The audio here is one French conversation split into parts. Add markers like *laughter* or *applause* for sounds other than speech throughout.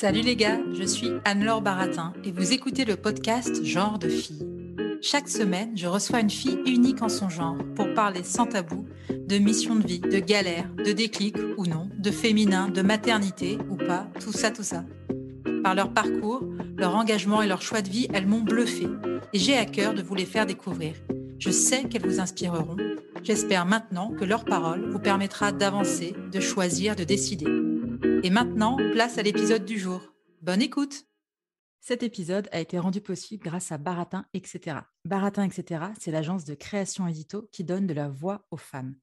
Salut les gars, je suis Anne-Laure Baratin et vous écoutez le podcast Genre de fille. Chaque semaine, je reçois une fille unique en son genre pour parler sans tabou de mission de vie, de galère, de déclic ou non, de féminin, de maternité ou pas, tout ça, tout ça. Par leur parcours, leur engagement et leur choix de vie, elles m'ont bluffé et j'ai à cœur de vous les faire découvrir. Je sais qu'elles vous inspireront. J'espère maintenant que leur parole vous permettra d'avancer, de choisir, de décider. Et maintenant, place à l'épisode du jour. Bonne écoute Cet épisode a été rendu possible grâce à Baratin, etc. Baratin, etc., c'est l'agence de création édito qui donne de la voix aux femmes.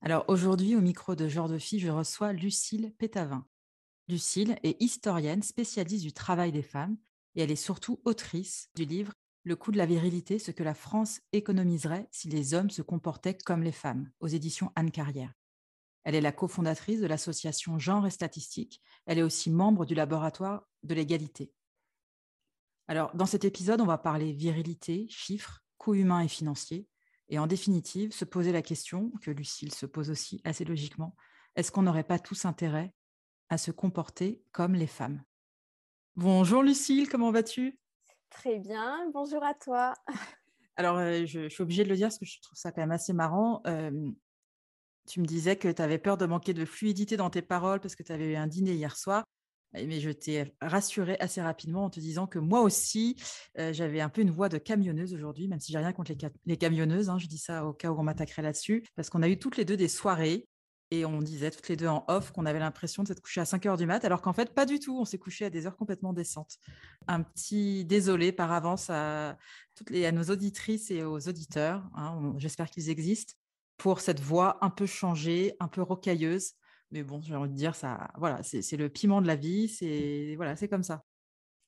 Alors aujourd'hui, au micro de Genre de Fille, je reçois Lucille Pétavin. Lucille est historienne spécialiste du travail des femmes et elle est surtout autrice du livre Le coût de la virilité, ce que la France économiserait si les hommes se comportaient comme les femmes, aux éditions Anne Carrière. Elle est la cofondatrice de l'association Genre et Statistique. Elle est aussi membre du laboratoire de l'égalité. Alors, dans cet épisode, on va parler virilité, chiffres, coûts humains et financiers, et en définitive, se poser la question, que Lucille se pose aussi assez logiquement, est-ce qu'on n'aurait pas tous intérêt à se comporter comme les femmes? Bonjour Lucille, comment vas-tu? Très bien, bonjour à toi. Alors, je, je, suis obligée de le dire parce que je trouve ça quand même assez marrant. tu me disais que tu avais peur de manquer de fluidité dans tes paroles parce que tu avais eu un dîner hier soir. Mais je t'ai rassurée assez rapidement en te disant que moi aussi, j'avais un peu une voix de camionneuse aujourd'hui, même si j'ai rien contre les, les camionneuses. Hein, je dis ça au cas où on m'attaquerait là-dessus, parce qu'on a eu toutes les deux des soirées et on disait toutes les deux en off qu'on avait l'impression de s'être couché à 5 heures du mat, alors qu'en fait, pas du tout. On s'est couché à des heures complètement décentes. Un petit désolé par avance à, toutes les, à nos auditrices et aux auditeurs. Hein, J'espère qu'ils existent pour cette voix un peu changée, un peu rocailleuse. Mais bon, j'ai envie de dire, ça, voilà, c'est le piment de la vie, c'est voilà, c'est comme ça.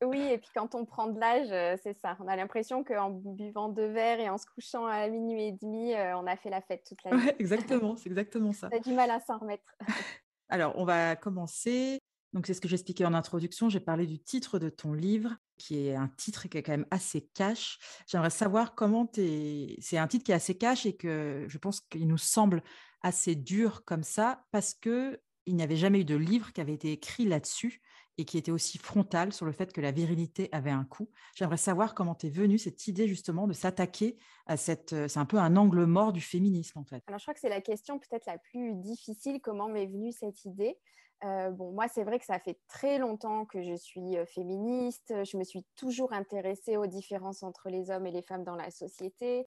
Oui, et puis quand on prend de l'âge, c'est ça. On a l'impression qu'en buvant deux verres et en se couchant à minuit et demi, on a fait la fête toute la nuit. Ouais, exactement, c'est exactement ça. *laughs* on a du mal à s'en remettre. *laughs* Alors, on va commencer. Donc, c'est ce que j'expliquais en introduction. J'ai parlé du titre de ton livre, qui est un titre qui est quand même assez cash. J'aimerais savoir comment tu es. C'est un titre qui est assez cash et que je pense qu'il nous semble assez dur comme ça parce que il n'y avait jamais eu de livre qui avait été écrit là-dessus et qui était aussi frontal sur le fait que la virilité avait un coût. J'aimerais savoir comment t'es venue cette idée justement de s'attaquer à cette... C'est un peu un angle mort du féminisme en fait. Alors je crois que c'est la question peut-être la plus difficile, comment m'est venue cette idée? Euh, bon, moi, c'est vrai que ça fait très longtemps que je suis féministe. Je me suis toujours intéressée aux différences entre les hommes et les femmes dans la société.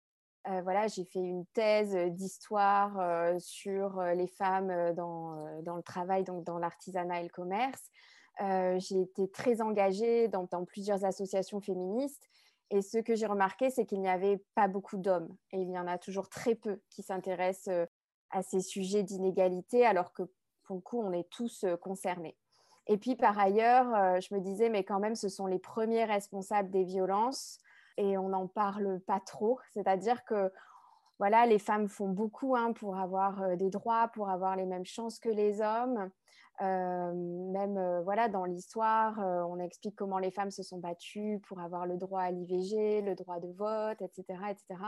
Euh, voilà, j'ai fait une thèse d'histoire euh, sur les femmes dans, dans, le travail, donc dans l'artisanat et le commerce. Euh, j'ai été très engagée dans, plusieurs associations féministes. Et ce que j'ai remarqué, c'est qu'il n'y avait pas beaucoup d'hommes. Et il y en a toujours très peu qui s'intéressent à ces sujets d'inégalité, alors que pour le coup, on est tous concernés. Et puis, par ailleurs, je me disais, mais quand même, ce sont les premiers responsables des violences et on n'en parle pas trop. C'est-à-dire que voilà, les femmes font beaucoup hein, pour avoir des droits, pour avoir les mêmes chances que les hommes. Euh, même euh, voilà, dans l'histoire, euh, on explique comment les femmes se sont battues pour avoir le droit à l'IVG, le droit de vote, etc. etc.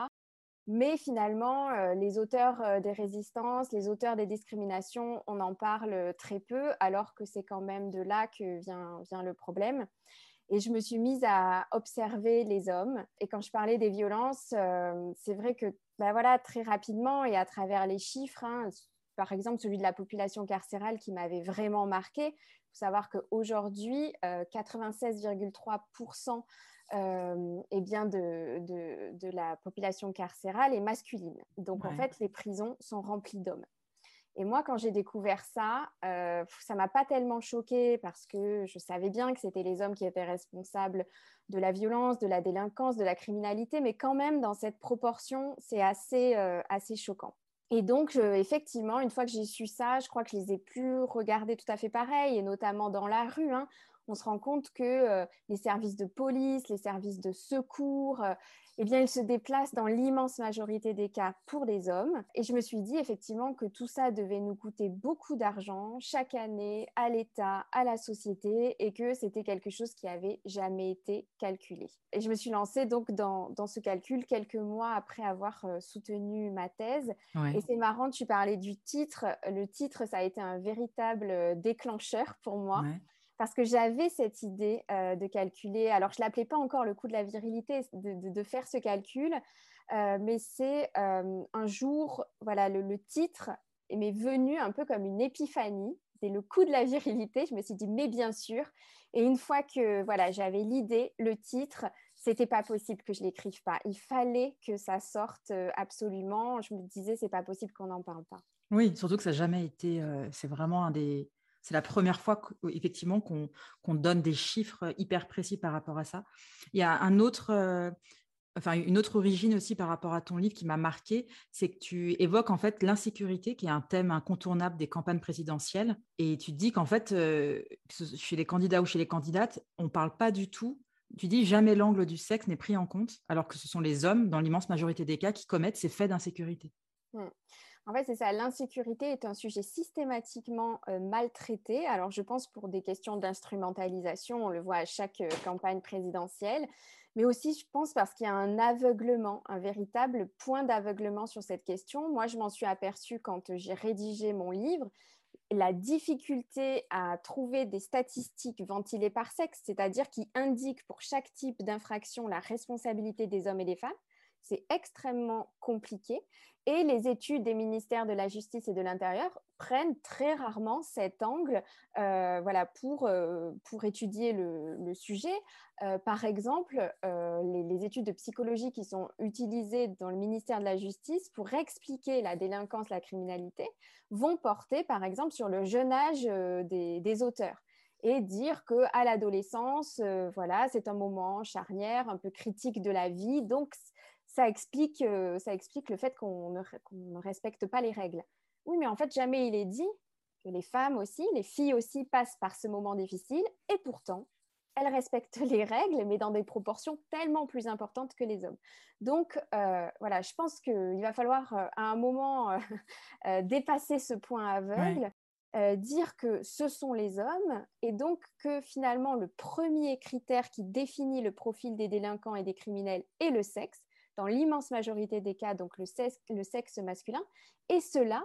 Mais finalement, les auteurs des résistances, les auteurs des discriminations, on en parle très peu, alors que c'est quand même de là que vient, vient le problème. Et je me suis mise à observer les hommes. Et quand je parlais des violences, c'est vrai que ben voilà, très rapidement et à travers les chiffres, hein, par exemple celui de la population carcérale qui m'avait vraiment marqué. Il faut savoir qu'aujourd'hui, 96,3% euh, eh bien de, de, la population carcérale est masculine. Donc en fait, les prisons sont remplies d'hommes. Et moi, quand j'ai découvert ça, euh, ça m'a pas tellement choquée parce que je savais bien que c'était les hommes qui étaient responsables de la violence, de la délinquance, de la criminalité, mais quand même, dans cette proportion, c'est assez, euh, assez choquant. Et donc, effectivement, une fois que j'ai su ça, je crois que je les ai plus regardés tout à fait pareil, et notamment dans la rue. Hein, on se rend compte que euh, les services de police, les services de secours, euh, eh bien, ils se déplacent dans l'immense majorité des cas pour des hommes. Et je me suis dit effectivement que tout ça devait nous coûter beaucoup d'argent chaque année à l'État, à la société, et que c'était quelque chose qui avait jamais été calculé. Et je me suis lancée donc dans, dans ce calcul quelques mois après avoir euh, soutenu ma thèse. Et c'est marrant, tu parlais du titre. Le titre, ça a été un véritable déclencheur pour moi parce que j'avais cette idée euh, de calculer, alors je ne l'appelais pas encore le coût de la virilité, de, faire ce calcul, euh, mais c'est euh, un jour, voilà, le, titre m'est venu un peu comme une épiphanie, c'est le coût de la virilité, je me suis dit, mais bien sûr, et une fois que voilà, j'avais l'idée, le titre, c'était pas possible que je l'écrive pas. Il fallait que ça sorte absolument. Je me disais, c'est pas possible qu'on n'en parle pas. Oui, surtout que ça n'a jamais été. c'est vraiment un des, c'est la première fois effectivement qu'on donne des chiffres hyper précis par rapport à ça. Il y a euh, une autre origine aussi par rapport à ton livre qui m'a marqué, c'est que tu évoques en fait l'insécurité, qui est un thème incontournable des campagnes présidentielles, et tu dis qu'en fait euh, chez les candidats ou chez les candidates, on ne parle pas du tout. Tu dis jamais l'angle du sexe n'est pris en compte, alors que ce sont les hommes, dans l'immense majorité des cas, qui commettent ces faits d'insécurité. Mmh. En fait, c'est ça, l'insécurité est un sujet systématiquement maltraité. Alors, je pense pour des questions d'instrumentalisation, on le voit à chaque campagne présidentielle, mais aussi, je pense, parce qu'il y a un aveuglement, un véritable point d'aveuglement sur cette question. Moi, je m'en suis aperçue quand j'ai rédigé mon livre la difficulté à trouver des statistiques ventilées par sexe, c'est-à-dire qui indiquent pour chaque type d'infraction la responsabilité des hommes et des femmes. C'est extrêmement compliqué. Et les études des ministères de la Justice et de l'Intérieur prennent très rarement cet angle euh, voilà, pour, euh, pour étudier le, sujet. Euh, par exemple, les, études de psychologie qui sont utilisées dans le ministère de la Justice pour expliquer la délinquance, la criminalité, vont porter, par exemple, sur le jeune âge des, des auteurs et dire que à l'adolescence, voilà, c'est un moment charnière, un peu critique de la vie. Donc, ça explique, euh, ça explique le fait qu'on ne, respecte pas les règles. Oui, mais en fait, jamais il est dit que les femmes aussi, les filles aussi passent par ce moment difficile et pourtant, elles respectent *laughs* les règles, mais dans des proportions tellement plus importantes que les hommes. Donc, euh, voilà, je pense qu'il va falloir euh, à un moment *laughs* dépasser ce point aveugle. dire que ce sont les hommes et donc que finalement le premier critère qui définit le profil des délinquants et des criminels est le sexe dans l'immense majorité des cas, donc le sexe, masculin, et cela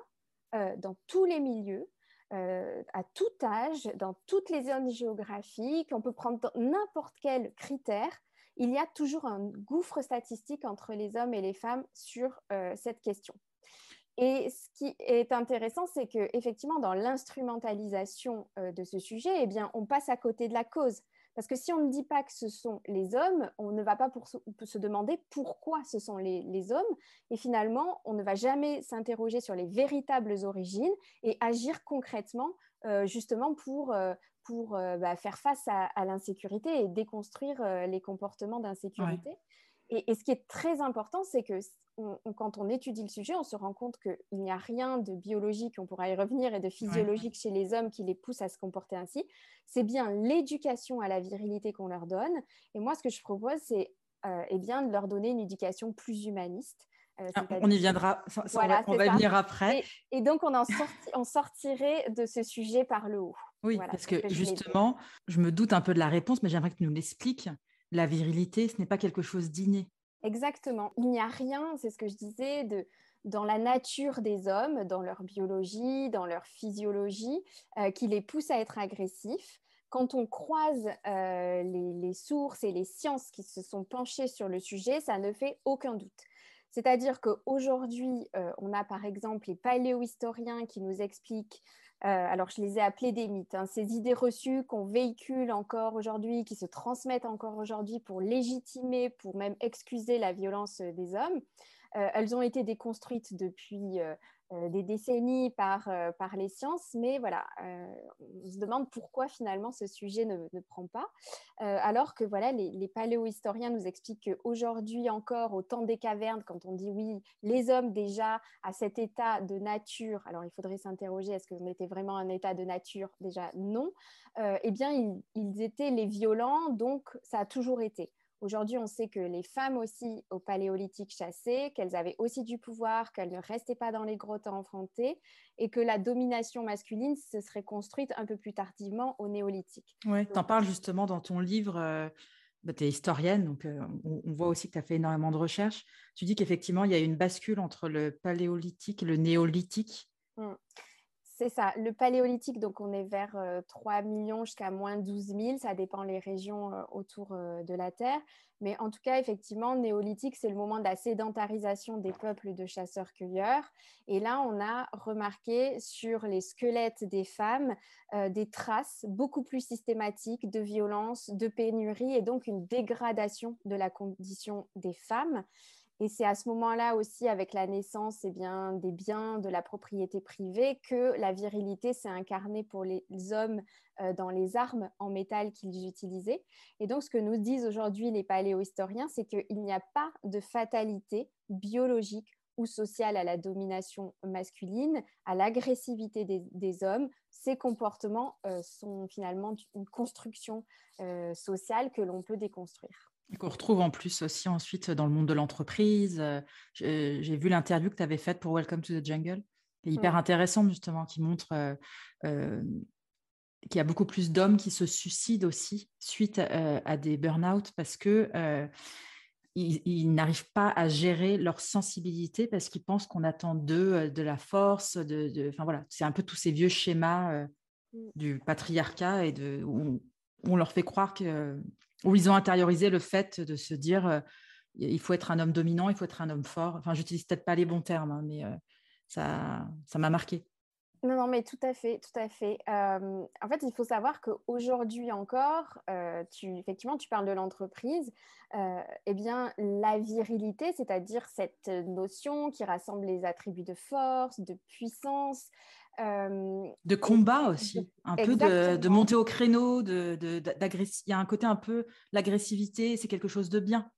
euh, dans tous les milieux, euh, à tout âge, dans toutes les zones géographiques, on peut prendre n'importe quel critère, il y a toujours un gouffre statistique entre les hommes et les femmes sur euh, cette question. Et ce qui est intéressant, c'est que effectivement, dans l'instrumentalisation de ce sujet, eh bien, on passe à côté de la cause. Parce que si on ne dit pas que ce sont les hommes, on ne va pas se, demander pourquoi ce sont les, hommes. Et finalement, on ne va jamais s'interroger sur les véritables origines et agir concrètement euh, justement pour, euh, euh, bah, faire face à l'insécurité et déconstruire les comportements d'insécurité. Et, ce qui est très important, c'est que quand on étudie le sujet, on se rend compte qu'il n'y a rien de biologique, on pourra y revenir, et de physiologique chez les hommes qui les pousse à se comporter ainsi. C'est bien l'éducation à la virilité qu'on leur donne. Et moi, ce que je propose, c'est euh, eh bien, de leur donner une éducation plus humaniste. Euh, ah, on y viendra, on va venir après. Et, donc, on, en on sortirait de ce sujet par le haut. Oui, parce que justement, je me doute un peu de la réponse, mais j'aimerais que tu nous l'expliques la virilité, ce n'est pas quelque chose d'inné. Exactement. Il n'y a rien, c'est ce que je disais, de, dans la nature des hommes, dans leur biologie, dans leur physiologie, euh, qui les pousse à être agressifs. Quand on croise euh, les, sources et les sciences qui se sont penchées sur le sujet, ça ne fait aucun doute. C'est-à-dire qu'aujourd'hui, euh, on a par exemple les paléohistoriens qui nous expliquent alors, je les ai appelés des mythes. Hein. Ces idées reçues qu'on véhicule encore aujourd'hui, qui se transmettent encore aujourd'hui pour légitimer, pour même excuser la violence des hommes, euh, elles ont été déconstruites depuis euh, des décennies par, euh, par les sciences, mais voilà, euh, on se demande pourquoi finalement ce sujet ne, prend pas, alors que voilà, les, les paléohistoriens nous expliquent qu'aujourd'hui encore, au temps des cavernes, quand on dit oui, les hommes déjà à cet état de nature, alors il faudrait s'interroger, est-ce qu'on était vraiment un état de nature? Déjà non, eh bien ils étaient les violents, donc ça a toujours été. Aujourd'hui, on sait que les femmes aussi au paléolithique chassaient, qu'elles avaient aussi du pouvoir, qu'elles ne restaient pas dans les grottes à enfronter et que la domination masculine se serait construite un peu plus tardivement au néolithique. Oui, tu en parles justement dans ton livre. Euh, bah, tu es historienne, donc euh, on, voit aussi que tu as fait énormément de recherches. Tu dis qu'effectivement, il y a une bascule entre le paléolithique et le néolithique. Mmh. C'est ça. Le paléolithique, donc on est vers 3 euh, millions jusqu'à moins 12 000. Ça dépend les régions euh, autour euh, de la Terre. Mais en tout cas, effectivement, néolithique, c'est le moment de la sédentarisation des peuples de chasseurs-cueilleurs. Et là, on a remarqué sur les squelettes des femmes des traces beaucoup plus systématiques de violence, de pénurie et donc une dégradation de la condition des femmes. Et c'est à ce moment-là aussi, avec la naissance eh bien, des biens, de la propriété privée, que la virilité s'est incarnée pour les hommes euh, dans les armes en métal qu'ils utilisaient. Et donc, ce que nous disent aujourd'hui les paléohistoriens, c'est qu'il n'y a pas de fatalité biologique ou sociale à la domination masculine, à l'agressivité des, hommes. Ces comportements euh, sont finalement une construction euh, sociale que l'on peut déconstruire. Qu'on retrouve en plus aussi ensuite dans le monde de l'entreprise. Euh, j'ai vu l'interview que tu avais faite pour Welcome to the Jungle, qui est hyper intéressante justement, qui montre euh, euh, qu'il y a beaucoup plus d'hommes qui se suicident aussi suite à, des burn-out parce que ils, n'arrivent pas à gérer leur sensibilité parce qu'ils pensent qu'on attend d'eux de la force. De, enfin voilà, c'est un peu tous ces vieux schémas mmh. du patriarcat et de où on leur fait croire que où ils ont intériorisé le fait de se dire euh, il faut être un homme dominant, il faut être un homme fort. Enfin, j'utilise peut-être pas les bons termes, hein, mais euh, ça, ça m'a marqué. Non, non, mais tout à fait, tout à fait. Euh, en fait, il faut savoir qu'aujourd'hui encore, tu, effectivement, tu parles de l'entreprise. eh bien, la virilité, c'est-à-dire cette notion qui rassemble les attributs de force, de puissance, de combat aussi, un peu de, de, monter au créneau, de, de il y a un côté un peu l'agressivité, c'est quelque chose de bien.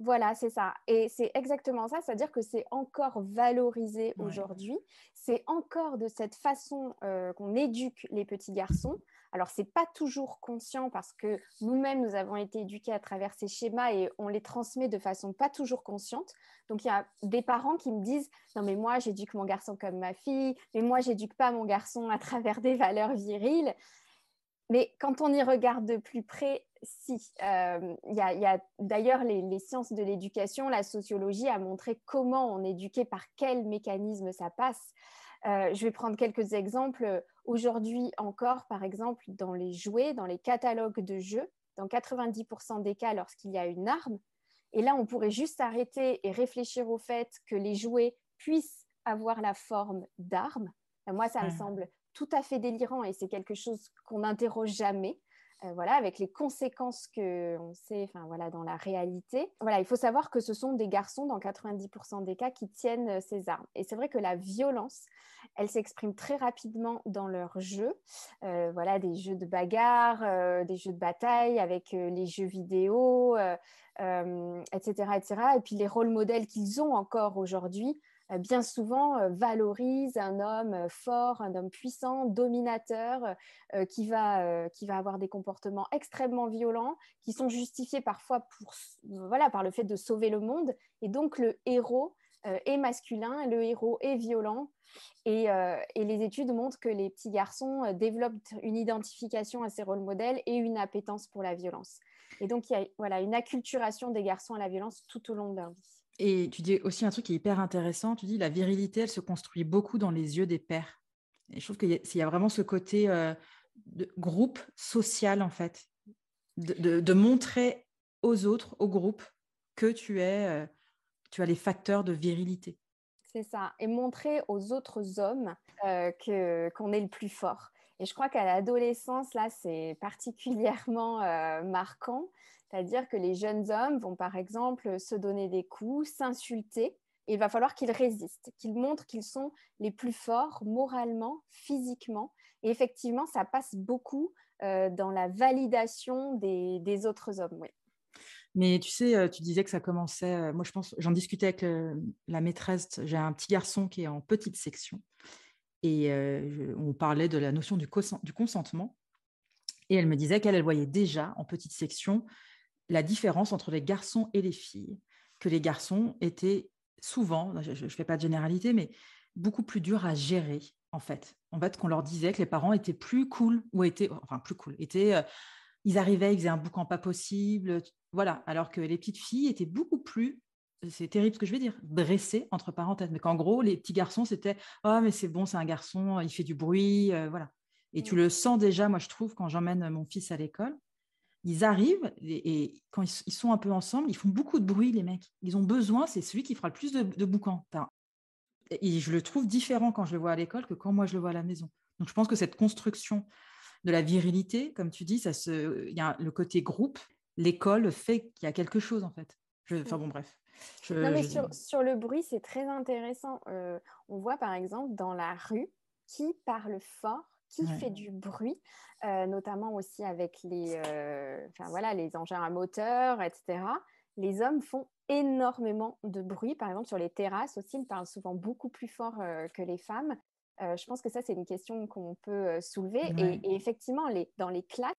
Voilà, c'est ça. Et c'est exactement ça, c'est-à-dire que c'est encore valorisé aujourd'hui. C'est encore de cette façon qu'on éduque les petits garçons. Alors, ce n'est pas toujours conscient parce que nous-mêmes, nous avons été éduqués à travers ces schémas et on les transmet de façon pas toujours consciente. Donc, il y a des parents qui me disent Non, mais moi, j'éduque mon garçon comme ma fille, mais moi, j'éduque pas mon garçon à travers des valeurs viriles. Mais quand on y regarde de plus près, si. Euh, il y a, d'ailleurs les, sciences de l'éducation, la sociologie a montré comment on éduquait, par quel mécanisme ça passe. Euh, je vais prendre quelques exemples. Aujourd'hui encore, par exemple, dans les jouets, dans les catalogues de jeux, dans 90% des cas, lorsqu'il y a une arme, et là, on pourrait juste arrêter et réfléchir au fait que les jouets puissent avoir la forme d'armes. Moi, ça me semble tout à fait délirant et c'est quelque chose qu'on n'interroge jamais. Euh, voilà, avec les conséquences que on sait, enfin voilà, dans la réalité. Voilà, il faut savoir que ce sont des garçons dans 90% des cas qui tiennent euh, ces armes. Et c'est vrai que la violence, elle s'exprime très rapidement dans leurs jeux. Euh, voilà, des jeux de bagarre, des jeux de bataille avec les jeux vidéo, etc., etc. Et puis les rôles modèles qu'ils ont encore aujourd'hui bien souvent euh, valorise un homme euh, fort, un homme puissant, dominateur, qui, va, qui va avoir des comportements extrêmement violents, qui sont justifiés parfois pour, voilà, par le fait de sauver le monde. Et donc le héros est masculin, le héros est violent. Et, et, les études montrent que les petits garçons développent une identification à ces rôles modèles et une appétence pour la violence. Et donc, il y a voilà, une acculturation des garçons à la violence tout au long de leur vie. Et tu dis aussi un truc qui est hyper intéressant, tu dis la virilité, elle se construit beaucoup dans les yeux des pères. Et je trouve qu'il y, a vraiment ce côté euh, de groupe social, en fait, de, montrer aux autres, au groupe, que tu, es, euh, tu as les facteurs de virilité. C'est ça, et montrer aux autres hommes euh, qu'on est le plus fort. Et je crois qu'à l'adolescence, là, c'est particulièrement marquant c'est-à-dire que les jeunes hommes vont par exemple se donner des coups, s'insulter il va falloir qu'ils résistent, qu'ils montrent qu'ils sont les plus forts moralement, physiquement. Et effectivement, ça passe beaucoup euh, dans la validation des, autres hommes. Oui. Mais tu sais, euh, tu disais que ça commençait. Euh, moi, je pense, j'en discutais avec la maîtresse. J'ai un petit garçon qui est en petite section. Et on parlait de la notion du consentement. Et elle me disait qu'elle voyait déjà en petite section la différence entre les garçons et les filles, que les garçons étaient souvent, je ne fais pas de généralité, mais beaucoup plus durs à gérer, en fait. En fait, qu'on leur disait que les parents étaient plus cool, ou étaient, enfin, plus cool, étaient, euh, ils arrivaient, ils faisaient un boucan pas possible, voilà, alors que les petites filles étaient beaucoup plus, c'est terrible ce que je vais dire, dressées, entre parenthèses, mais qu'en gros, les petits garçons, c'était, oh, mais c'est bon, c'est un garçon, il fait du bruit, euh, voilà. Et tu le sens déjà, moi, je trouve, quand j'emmène mon fils à l'école, ils arrivent et, quand ils, sont un peu ensemble, ils font beaucoup de bruit, les mecs. Ils ont besoin, c'est celui qui fera le plus de, de boucans. Et je le trouve différent quand je le vois à l'école que quand moi je le vois à la maison. Donc je pense que cette construction de la virilité, comme tu dis, ça se, il y a le côté groupe. L'école fait qu'il y a quelque chose en fait. enfin bon, bref. non, mais sur, sur, le bruit, c'est très intéressant. Euh, on voit par exemple dans la rue qui parle fort qui fait du bruit, euh, notamment aussi avec les, euh, voilà, les engins à moteur, etc. Les hommes font énormément de bruit. Par exemple, sur les terrasses aussi, ils parlent souvent beaucoup plus fort euh, que les femmes. je pense que ça, c'est une question qu'on peut soulever. Et, effectivement, les, dans les classes,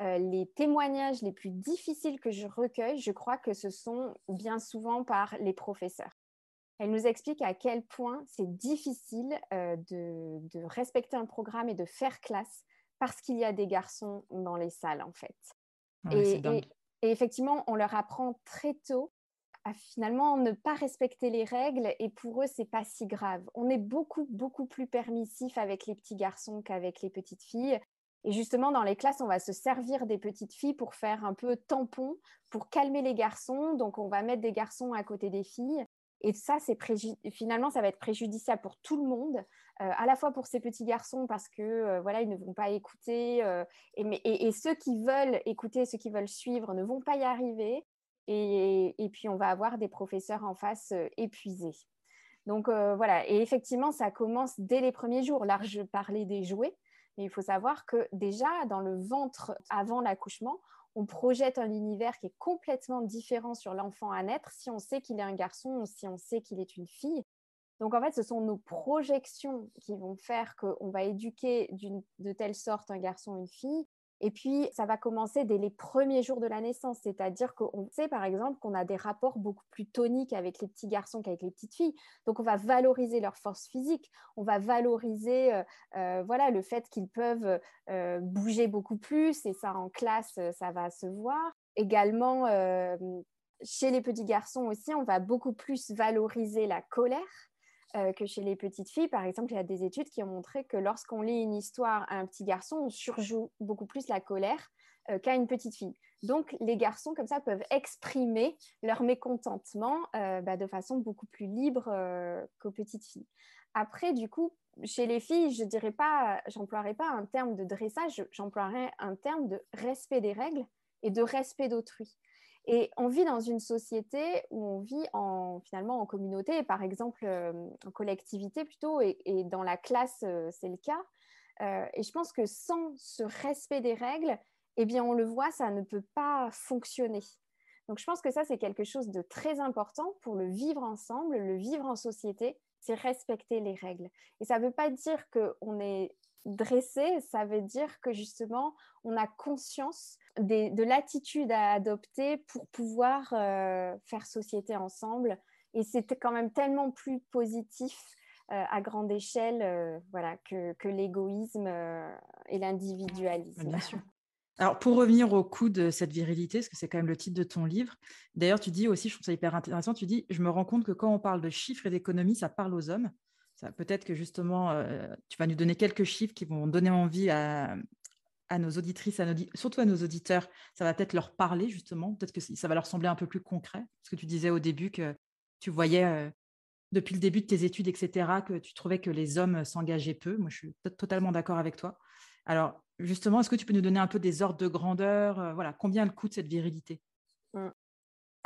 les témoignages les plus difficiles que je recueille, je crois que ce sont bien souvent par les professeurs. Elle nous explique à quel point c'est difficile euh, de, respecter un programme et de faire classe parce qu'il y a des garçons dans les salles, en fait. et, effectivement, on leur apprend très tôt à finalement ne pas respecter les règles et pour eux, c'est pas si grave. On est beaucoup, beaucoup plus permissif avec les petits garçons qu'avec les petites filles. Et justement, dans les classes, on va se servir des petites filles pour faire un peu tampon, pour calmer les garçons. Donc, on va mettre des garçons à côté des filles. Et ça, c'est finalement, ça va être préjudiciable pour tout le monde, euh, à la fois pour ces petits garçons parce que euh, voilà, ils ne vont pas écouter, euh, et, ceux qui veulent écouter, ceux qui veulent suivre, ne vont pas y arriver. Et, et puis, on va avoir des professeurs en face épuisés. Donc voilà, et effectivement, ça commence dès les premiers jours. Là, je parlais des jouets, mais il faut savoir que déjà dans le ventre avant l'accouchement, on projette un univers qui est complètement différent sur l'enfant à naître si on sait qu'il est un garçon ou si on sait qu'il est une fille. Donc en fait, ce sont nos projections qui vont faire qu'on va éduquer de telle sorte un garçon ou une fille et puis, ça va commencer dès les premiers jours de la naissance, c'est-à-dire qu'on sait par exemple qu'on a des rapports beaucoup plus toniques avec les petits garçons qu'avec les petites filles. Donc, on va valoriser leur force physique, on va valoriser euh, euh, voilà, le fait qu'ils peuvent euh, bouger beaucoup plus, et ça en classe, ça va se voir. Également, chez les petits garçons aussi, on va beaucoup plus valoriser la colère euh, que chez les petites filles. Par exemple, il y a des études qui ont montré que lorsqu'on lit une histoire à un petit garçon, on surjoue beaucoup plus la colère euh, qu'à une petite fille. Donc, les garçons, comme ça, peuvent exprimer leur mécontentement euh, bah, de façon beaucoup plus libre qu'aux petites filles. Après, du coup, chez les filles, je dirais pas, j'emploierais pas un terme de dressage, j'emploierais un terme de respect des règles et de respect d'autrui. Et on vit dans une société où on vit en, finalement en communauté, par exemple euh, en collectivité plutôt, et, dans la classe, euh, c'est le cas. Euh, et je pense que sans ce respect des règles, eh bien, on le voit, ça ne peut pas fonctionner. Donc, je pense que ça, c'est quelque chose de très important pour le vivre ensemble, le vivre en société, c'est respecter les règles. Et ça ne veut pas dire qu'on est dressé, ça veut dire que justement, on a conscience de l'attitude à adopter pour pouvoir euh, faire société ensemble. Et c'était quand même tellement plus positif euh, à grande échelle euh, voilà, que, l'égoïsme et l'individualisme. Bien sûr. Alors, pour revenir au coup de cette virilité, parce que c'est quand même le titre de ton livre, d'ailleurs, tu dis aussi, je trouve ça hyper intéressant, tu dis, je me rends compte que quand on parle de chiffres et d'économie, ça parle aux hommes. Peut-être que justement, tu vas nous donner quelques chiffres qui vont donner envie à, nos auditrices, surtout à nos auditeurs. Ça va peut-être leur parler justement. Peut-être que ça va leur sembler un peu plus concret. Parce que tu disais au début que tu voyais euh, depuis le début de tes études, etc., que tu trouvais que les hommes s'engageaient peu. Moi, je suis totalement d'accord avec toi. Alors, justement, est-ce que tu peux nous donner un peu des ordres de grandeur euh, Voilà, combien elle coûte cette virilité? Mmh.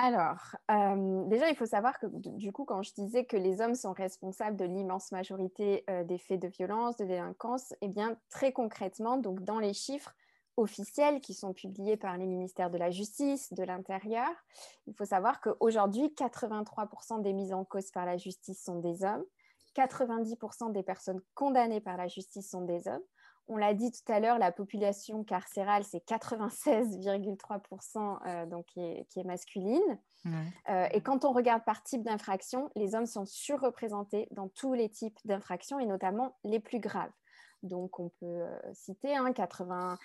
Alors, euh, déjà, il faut savoir que du coup, quand je disais que les hommes sont responsables de l'immense majorité euh, des faits de violence, de délinquance, eh bien, très concrètement, donc dans les chiffres officiels qui sont publiés par les ministères de la Justice, de l'Intérieur, il faut savoir qu'aujourd'hui, 83% des mises en cause par la justice sont des hommes, 90% des personnes condamnées par la justice sont des hommes. On l'a dit tout à l'heure, la population carcérale, c'est 96,3% euh, donc qui est, masculine. Euh, et quand on regarde par type d'infraction, les hommes sont surreprésentés dans tous les types d'infractions et notamment les plus graves. Donc, on peut euh, citer 86%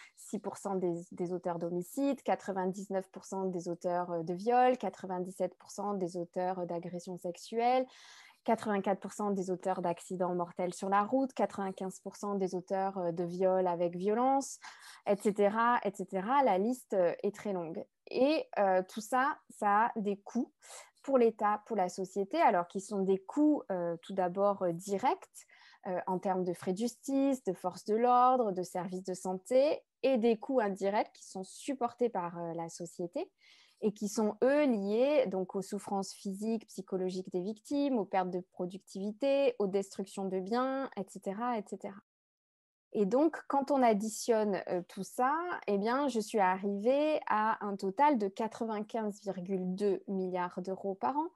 hein, des, auteurs d'homicide, 99% des auteurs de viol, 97% des auteurs d'agressions sexuelles, 84% des auteurs d'accidents mortels sur la route, 95% des auteurs euh, de viols avec violence, etc., etc. La liste euh, est très longue. Et euh, tout ça, ça a des coûts pour l'État, pour la société, alors qu'ils sont des coûts tout d'abord directs en termes de frais de justice, de forces de l'ordre, de services de santé, et des coûts indirects qui sont supportés par la société et qui sont, eux, liés donc, aux souffrances physiques, psychologiques des victimes, aux pertes de productivité, aux destructions de biens, etc. etc. Et donc, quand on additionne euh, tout ça, eh bien, je suis arrivée à un total de 95,2 milliards d'euros par an,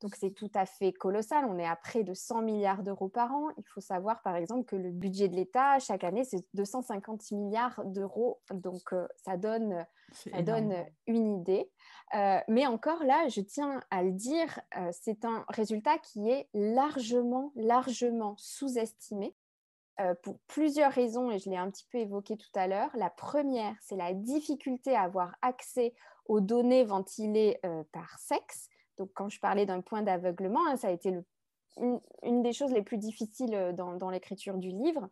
donc c'est tout à fait colossal. On est à près de 100 milliards d'euros par an. Il faut savoir par exemple que le budget de l'État chaque année c'est 250 milliards d'euros. Donc euh, ça donne, ça donne une idée. Euh, mais encore là, je tiens à le dire, euh, c'est un résultat qui est largement, largement sous-estimé. pour plusieurs raisons, et je l'ai un petit peu évoqué tout à l'heure. La première, c'est la difficulté à avoir accès aux données ventilées par sexe. Donc, quand je parlais d'un point d'aveuglement, hein, ça a été une, des choses les plus difficiles euh, dans, l'écriture du livre.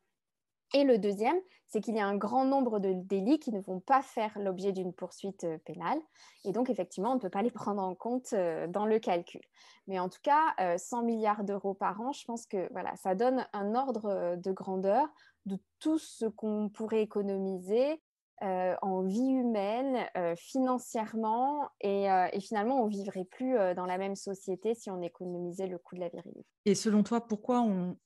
Et le deuxième, c'est qu'il y a un grand nombre de délits qui ne vont pas faire l'objet d'une poursuite euh, pénale. Et donc, effectivement, on ne peut pas les prendre en compte euh, dans le calcul. Mais en tout cas, 100 milliards d'euros par an, je pense que voilà, ça donne un ordre de grandeur de tout ce qu'on pourrait économiser euh, en vie humaine, euh, financièrement, et, euh, et, finalement, on vivrait plus dans la même société si on économisait le coût de la virilité. Et selon toi, pourquoi on,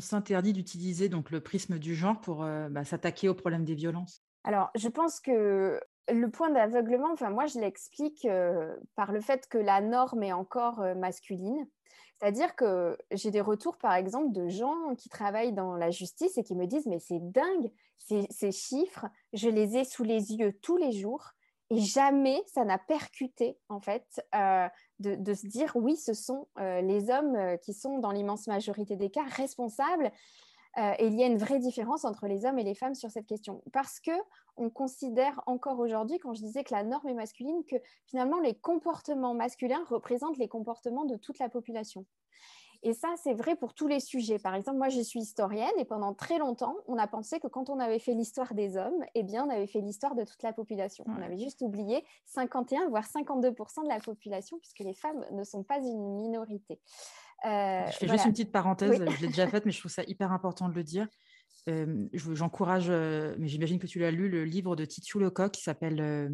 s'interdit d'utiliser donc le prisme du genre pour bah, s'attaquer au problème des violences? Alors, je pense que le point d'aveuglement, enfin moi, je l'explique par le fait que la norme est encore masculine. C'est-à-dire que j'ai des retours, par exemple, de gens qui travaillent dans la justice et qui me disent, mais c'est dingue, ces, chiffres, je les ai sous les yeux tous les jours et jamais ça n'a percuté, en fait, euh, de, se dire, oui, ce sont euh, les hommes euh, qui sont, dans l'immense majorité des cas, responsables. Et il y a une vraie différence entre les hommes et les femmes sur cette question. Parce que on considère encore aujourd'hui, quand je disais que la norme est masculine, que finalement les comportements masculins représentent les comportements de toute la population. Et ça, c'est vrai pour tous les sujets. Par exemple, moi, je suis historienne et pendant très longtemps, on a pensé que quand on avait fait l'histoire des hommes, eh bien, on avait fait l'histoire de toute la population. On avait juste oublié 51, voire 52% de la population, puisque les femmes ne sont pas une minorité. Euh, je fais juste une petite parenthèse, je l'ai déjà faite, mais je trouve ça hyper important de le dire. Euh, j'encourage, euh, mais j'imagine que tu l'as lu, le livre de Titu Lecoq qui s'appelle euh,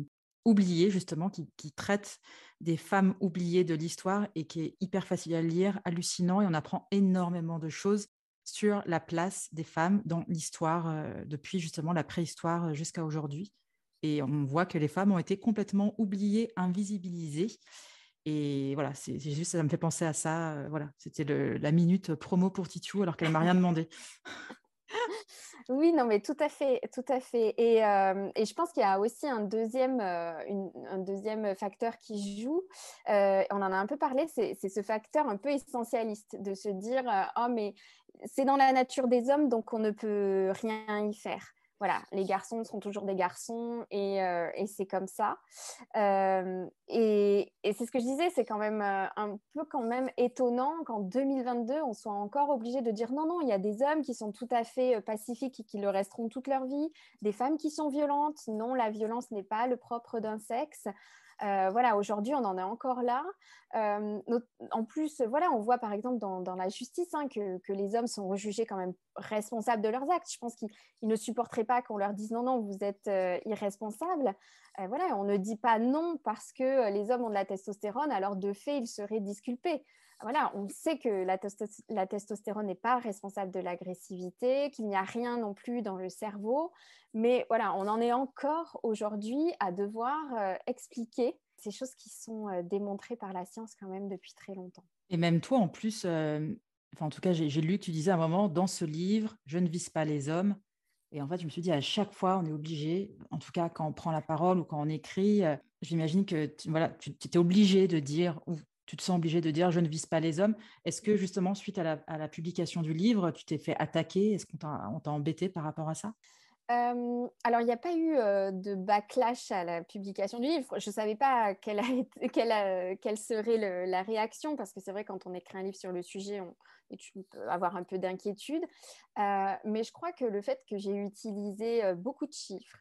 Oublié, justement, qui, traite des femmes oubliées de l'histoire et qui est hyper facile à lire, hallucinant, et on apprend énormément de choses sur la place des femmes dans l'histoire, depuis justement la préhistoire jusqu'à aujourd'hui. Et on voit que les femmes ont été complètement oubliées, invisibilisées. Et voilà, c'est juste, ça me fait penser à ça. voilà, c'était la minute promo pour Titu alors qu'elle m'a rien demandé. *laughs* Oui, non, mais tout à fait, tout à fait. Et, euh, je pense qu'il y a aussi un deuxième, euh, un deuxième facteur qui joue. Euh, on en a un peu parlé, c'est ce facteur un peu essentialiste de se dire, oh, mais c'est dans la nature des hommes, donc on ne peut rien y faire voilà, les garçons seront toujours des garçons et, euh, c'est comme ça. Euh, et, c'est ce que je disais, c'est quand même euh, un peu quand même étonnant qu'en 2022, on soit encore obligé de dire non, non, il y a des hommes qui sont tout à fait pacifiques et qui le resteront toute leur vie, des femmes qui sont violentes, non, la violence n'est pas le propre d'un sexe. Voilà, aujourd'hui, on en est encore là. en plus, voilà, on voit par exemple dans, la justice hein, que, les hommes sont rejugés quand même responsables de leurs actes. Je pense qu'ils ne supporteraient pas qu'on leur dise non, non, vous êtes irresponsable. voilà, on ne dit pas non parce que les hommes ont de la testostérone, alors de fait, ils seraient disculpés voilà, on sait que la, testostérone n'est pas responsable de l'agressivité, qu'il n'y a rien non plus dans le cerveau, mais voilà, on en est encore aujourd'hui à devoir euh, expliquer ces choses qui sont euh, démontrées par la science quand même depuis très longtemps. Et même toi, en plus, euh, en tout cas, j'ai lu que tu disais à un moment, dans ce livre, je ne vise pas les hommes. Et en fait, je me suis dit, à chaque fois, on est obligé, en tout cas quand on prend la parole ou quand on écrit, j'imagine que voilà, tu, tu es obligé de dire, tu te sens obligé de dire je ne vise pas les hommes. Est-ce que justement, suite à la, publication du livre, tu t'es fait attaquer? Est-ce qu'on t'a embêté par rapport à ça? Alors, il n'y a pas eu de backlash à la publication du livre. Je ne savais pas quelle, *laughs* serait la réaction, parce que c'est vrai, quand on écrit un livre sur le sujet, on, peut avoir un peu d'inquiétude. mais je crois que le fait que j'ai utilisé beaucoup de chiffres,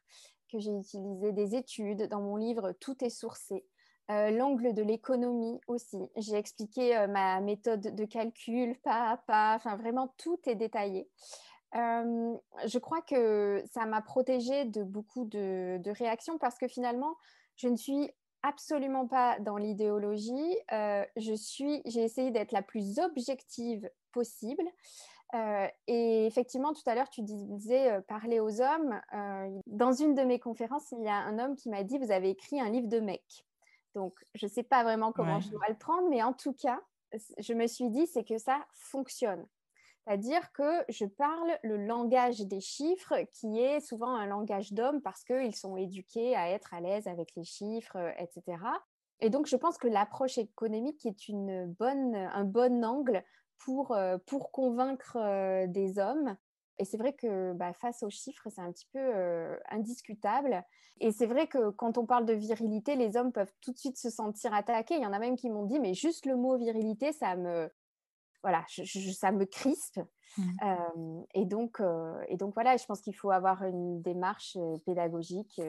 que j'ai utilisé des études dans mon livre, tout est sourcé. Euh, l'angle de l'économie aussi. J'ai expliqué euh, ma méthode de calcul pas à pas, enfin vraiment tout est détaillé. Euh, je crois que ça m'a protégée de beaucoup de, réactions parce que finalement, je ne suis absolument pas dans l'idéologie. j'ai essayé d'être la plus objective possible. et effectivement, tout à l'heure, tu disais parler aux hommes. dans une de mes conférences, il y a un homme qui m'a dit Vous avez écrit un livre de mec. Donc, je ne sais pas vraiment comment je dois le prendre, mais en tout cas, je me suis dit, c'est que ça fonctionne. C'est-à-dire que je parle le langage des chiffres, qui est souvent un langage d'homme parce qu'ils sont éduqués à être à l'aise avec les chiffres, etc. Et donc, je pense que l'approche économique est une bonne, un bon angle pour, euh, pour convaincre euh, des hommes et c'est vrai que bah, face aux chiffres, c'est un petit peu euh, indiscutable. Et c'est vrai que quand on parle de virilité, les hommes peuvent tout de suite se sentir attaqués. Il y en a même qui m'ont dit, mais juste le mot virilité, ça me, voilà, ça me crispe. Mmh. Euh, et, donc, euh, et donc, voilà, je pense qu'il faut avoir une démarche pédagogique,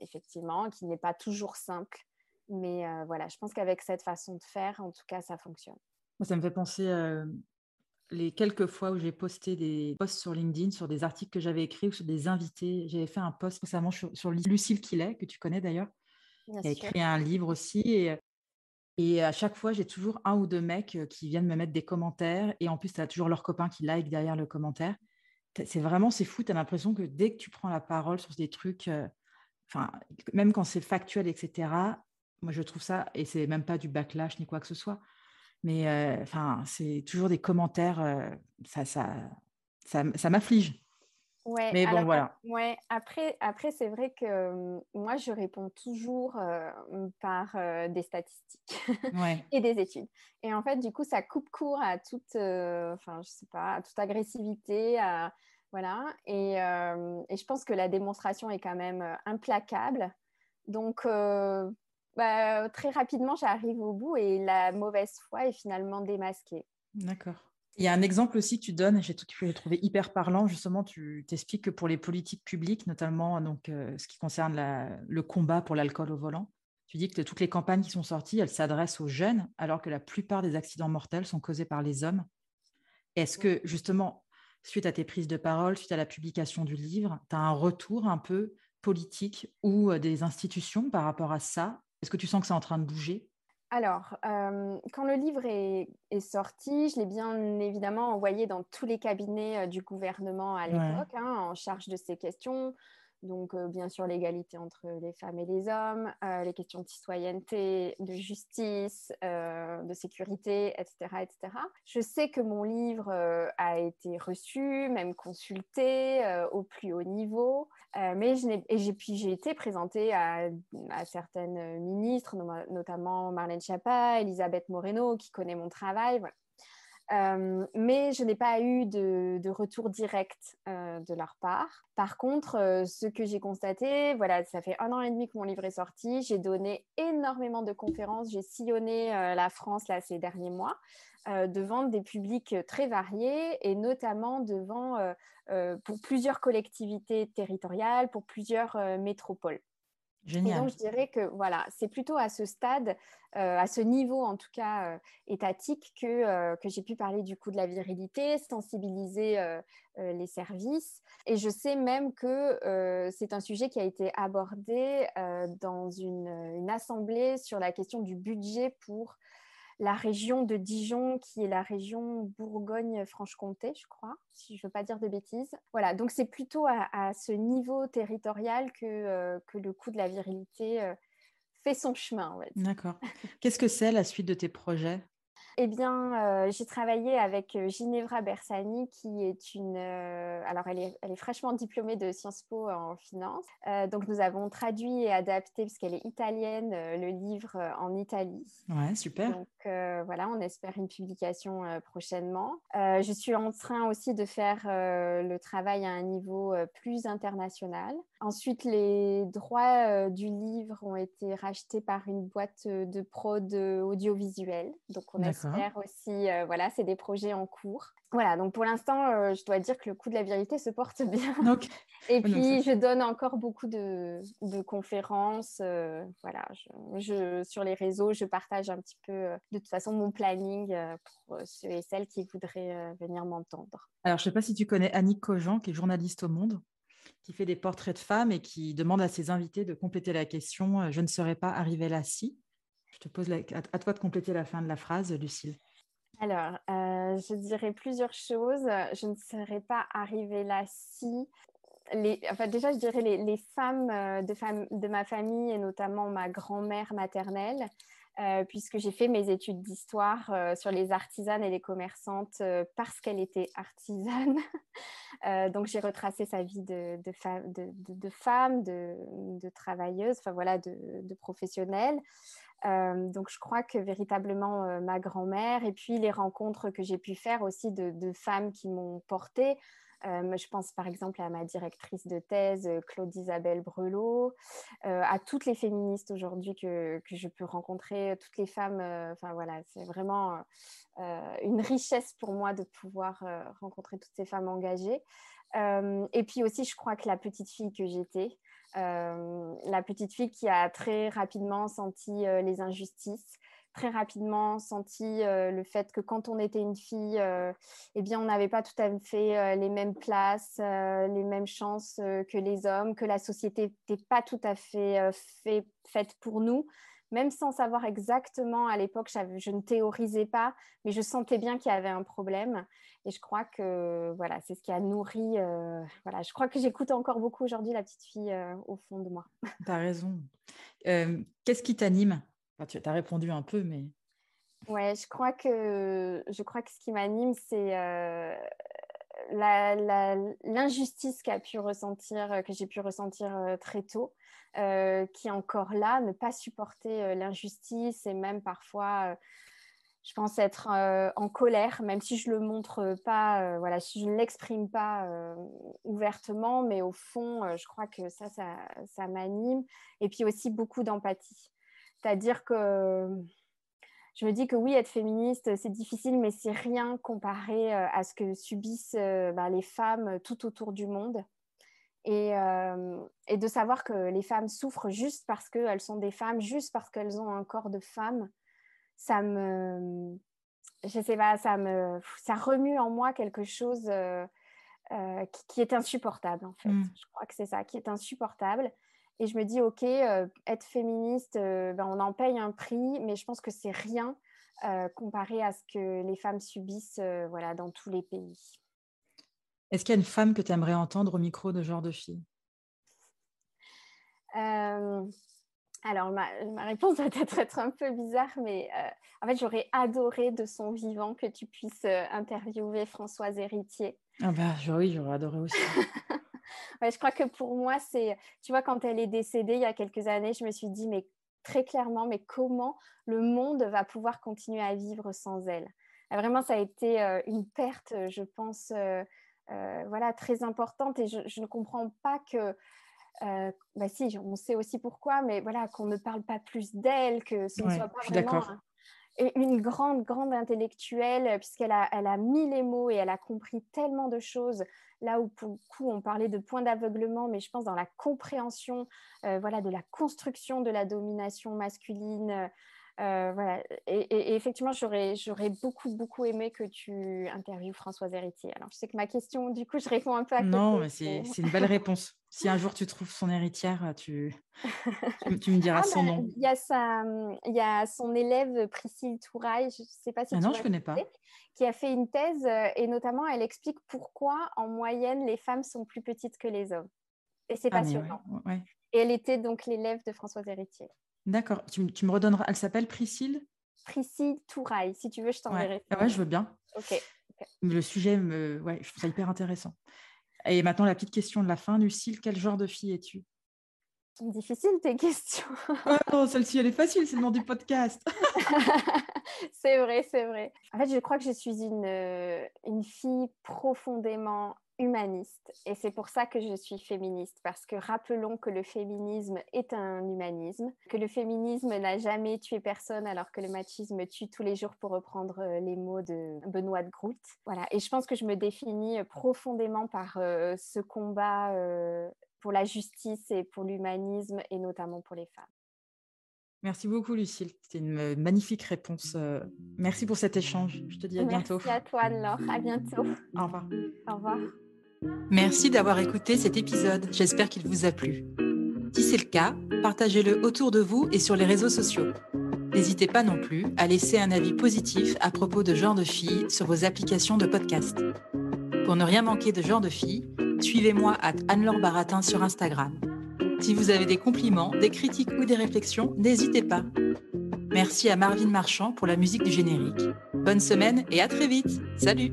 effectivement, qui n'est pas toujours simple. Mais voilà, je pense qu'avec cette façon de faire, en tout cas, ça fonctionne. Ça me fait penser les quelques fois où j'ai posté des posts sur LinkedIn sur des articles que j'avais écrits ou sur des invités. J'avais fait un post récemment sur, sur Lucille Killet, que tu connais d'ailleurs. qui a écrit un livre aussi. Et, et à chaque fois, j'ai toujours un ou deux mecs euh, qui viennent me mettre des commentaires. Et en plus, tu as toujours leur copain qui like derrière le commentaire. C'est vraiment, c'est fou. Tu as l'impression que dès que tu prends la parole sur des trucs, euh, enfin, même quand c'est factuel, etc., moi, je trouve ça, et c'est même pas du backlash ni quoi que ce soit, mais enfin, c'est toujours des commentaires, ça, ça, ça, m'afflige. Ouais, mais bon, voilà. Ouais, après, après c'est vrai que moi, je réponds toujours par des statistiques *laughs* et des études. Et en fait, du coup, ça coupe court à toute, enfin, je sais pas, à toute agressivité, voilà. Et, et, je pense que la démonstration est quand même implacable. Donc, bah, très rapidement, j'arrive au bout et la mauvaise foi est finalement démasquée. D'accord. Il y a un exemple aussi que tu donnes, j'ai trouvé hyper parlant, justement, tu t'expliques que pour les politiques publiques, notamment donc, euh, ce qui concerne le combat pour l'alcool au volant, tu dis que toutes les campagnes qui sont sorties, elles s'adressent aux jeunes, alors que la plupart des accidents mortels sont causés par les hommes. Est-ce que, justement, suite à tes prises de parole, suite à la publication du livre, tu as un retour un peu politique ou euh, des institutions par rapport à ça est-ce que tu sens que c'est en train de bouger? Alors, euh, quand le livre est, sorti, je l'ai bien évidemment envoyé dans tous les cabinets euh, du gouvernement à l'époque, hein, en charge de ces questions. Donc, euh, bien sûr, l'égalité entre les femmes et les hommes, euh, les questions de citoyenneté, de justice, euh, de sécurité, etc., etc. Je sais que mon livre a été reçu, même consulté au plus haut niveau, mais j'ai été présentée à, certaines ministres, notamment Marlène Schiappa, Elisabeth Moreno, qui connaît mon travail. Euh, mais je n'ai pas eu de, retour direct euh, de leur part. Par contre, euh, ce que j'ai constaté, voilà, ça fait un an et demi que mon livre est sorti. J'ai donné énormément de conférences. J'ai sillonné la France là, ces derniers mois devant des publics très variés et notamment devant pour plusieurs collectivités territoriales, pour plusieurs métropoles. Génial. Et donc, je dirais que voilà, c'est plutôt à ce stade, à ce niveau en tout cas étatique, que, que j'ai pu parler du coup de la virilité, sensibiliser les services. Et je sais même que c'est un sujet qui a été abordé dans une, une, assemblée sur la question du budget pour la région de Dijon, qui est la région Bourgogne-Franche-Comté, je crois, si je ne veux pas dire de bêtises. Voilà, donc c'est plutôt à, ce niveau territorial que, euh, le coût de la virilité euh, fait son chemin. D'accord. Qu'est-ce que c'est la suite de tes projets? Eh bien, euh, j'ai travaillé avec euh, Ginevra Bersani, qui est une. Euh, alors, elle est, elle est, fraîchement diplômée de Sciences Po en finance. donc, nous avons traduit et adapté, parce qu'elle est italienne, le livre en Italie. Ouais, super. Donc, voilà, on espère une publication prochainement. je suis en train aussi de faire le travail à un niveau plus international. Ensuite, les droits du livre ont été rachetés par une boîte de prod audiovisuelle. Donc, on aussi, euh, voilà, c'est des projets en cours. Voilà, donc pour l'instant, euh, je dois dire que le coût de la vérité se porte *laughs* bien. Et puis, je donne encore beaucoup de, conférences. Euh, voilà, je, sur les réseaux, je partage un petit peu, de toute façon, mon planning pour ceux et celles qui voudraient venir m'entendre. Alors, je ne sais pas si tu connais Annick Cogent, qui est journaliste au Monde qui fait des portraits de femmes et qui demande à ses invités de compléter la question Je ne serais pas arrivée là si je te pose à, toi de compléter la fin de la phrase, Lucille. Alors, euh, je dirais plusieurs choses. Je ne serais pas arrivée là si. Enfin, déjà, je dirais les, femmes, euh, de, ma famille et notamment ma grand-mère maternelle, euh, puisque j'ai fait mes études d'histoire sur les artisanes et les commerçantes parce qu'elle était artisane. *laughs* donc, j'ai retracé sa vie de, de femme, de, travailleuse, enfin voilà, de, professionnelle. Euh, donc, je crois que véritablement euh, ma grand-mère et puis les rencontres que j'ai pu faire aussi de, femmes qui m'ont portée. Euh, je pense par exemple à ma directrice de thèse, Claude Isabelle Brelot, à toutes les féministes aujourd'hui que, que, je peux rencontrer, toutes les femmes. Enfin voilà, c'est vraiment une richesse pour moi de pouvoir rencontrer toutes ces femmes engagées. et puis aussi, je crois que la petite fille que j'étais, la petite fille qui a très rapidement senti euh, les injustices, très rapidement senti euh, le fait que quand on était une fille, eh bien, on n'avait pas tout à fait les mêmes places, les mêmes chances que les hommes, que la société n'était pas tout à fait faite pour nous même sans savoir exactement à l'époque, je ne théorisais pas, mais je sentais bien qu'il y avait un problème. Et je crois que voilà, c'est ce qui a nourri. Euh, voilà, je crois que j'écoute encore beaucoup aujourd'hui la petite fille euh, au fond de moi. *laughs* Tu as raison. Euh, qu'est-ce qui t'anime? Tu as répondu un peu, mais. Ouais, je crois que, je crois que ce qui m'anime, c'est l'injustice qu'a pu ressentir, que j'ai pu ressentir très tôt. Euh, qui est encore là, ne pas supporter euh, l'injustice et même parfois, euh, je pense être en colère, même si je le montre pas, voilà, si je ne l'exprime pas ouvertement, mais au fond, je crois que ça, ça, ça m'anime. Et puis aussi beaucoup d'empathie. C'est-à-dire que je me dis que oui, être féministe, c'est difficile, mais c'est rien comparé à ce que subissent bah, les femmes tout autour du monde. Euh, et, de savoir que les femmes souffrent juste parce qu'elles sont des femmes, juste parce qu'elles ont un corps de femme, ça me, je sais pas, ça me, ça remue en moi quelque chose euh, euh, qui, est insupportable en fait. Mm. Je crois que c'est ça, qui est insupportable. Et je me dis, ok, être féministe, ben, on en paye un prix, mais je pense que c'est rien comparé à ce que les femmes subissent, voilà, dans tous les pays. Est-ce qu'il y a une femme que tu aimerais entendre au micro de genre de fille? Euh, Alors, ma, réponse va peut-être être un peu bizarre, mais euh, en fait, j'aurais adoré de son vivant que tu puisses euh, interviewer Françoise Héritier. Ah bah oui, j'aurais adoré aussi. *laughs* je crois que pour moi, c'est, tu vois, quand elle est décédée il y a quelques années, je me suis dit, mais très clairement, mais comment le monde va pouvoir continuer à vivre sans elle? Vraiment, ça a été une perte, je pense, euh, voilà, très importante et je, ne comprends pas que, euh, bah si, on sait aussi pourquoi, mais voilà, qu'on ne parle pas plus d'elle, que ce ne soit pas vraiment une grande, grande intellectuelle, puisqu'elle a, elle a mis les mots et elle a compris tellement de choses. Là où, pour le coup, on parlait de points d'aveuglement, mais je pense dans la compréhension voilà, de la construction de la domination masculine, euh, voilà. Et, effectivement, j'aurais, beaucoup, beaucoup aimé que tu interviewes Françoise Héritier. Alors, je sais que ma question, du coup, je réponds un peu à Non, mais c'est, une belle *laughs* réponse. Si un jour tu trouves son héritière, tu, tu, me *laughs* diras ah, son bah, nom. Il y, a sa, il y a son élève Priscille Touraille, je ne sais pas si ah tu non, je connais pas. Qui a fait une thèse euh, et notamment, elle explique pourquoi, en moyenne, les femmes sont plus petites que les hommes. Et c'est ah, passionnant. Et elle était donc l'élève de Françoise Héritier. D'accord. Tu, me redonneras. Elle s'appelle Priscille? Priscille Touraille. Si tu veux, je t'enverrai. Ouais. Ah ouais, je veux bien. Ok. Le sujet, me... ouais, je trouve ça hyper intéressant. Et maintenant, la petite question de la fin. Lucille, quel genre de fille es-tu? Difficile tes questions. oh, celle-ci, elle est facile, c'est le nom du podcast. *laughs* c'est vrai, c'est vrai. En fait, je crois que je suis une, euh, une fille profondément humaniste. Et c'est pour ça que je suis féministe, parce que rappelons que le féminisme est un humanisme, que le féminisme n'a jamais tué personne, alors que le machisme tue tous les jours, pour reprendre euh, les mots de Benoît de Groot. Voilà. Et je pense que je me définis profondément par euh, ce combat euh, pour la justice et pour l'humanisme, et notamment pour les femmes. Merci beaucoup, Lucille. C'était une magnifique réponse. Merci pour cet échange. Je te dis à bientôt. Merci à toi, Laure. À bientôt. Au revoir. Au revoir. Merci d'avoir écouté cet épisode, j'espère qu'il vous a plu. Si c'est le cas, partagez-le autour de vous et sur les réseaux sociaux. N'hésitez pas non plus à laisser un avis positif à propos de Genre de Filles sur vos applications de podcast. Pour ne rien manquer de Genre de Filles, suivez-moi à Anne-Laure Baratin sur Instagram. Si vous avez des compliments, des critiques ou des réflexions, n'hésitez pas. Merci à Marvin Marchand pour la musique du générique. Bonne semaine et à très vite. Salut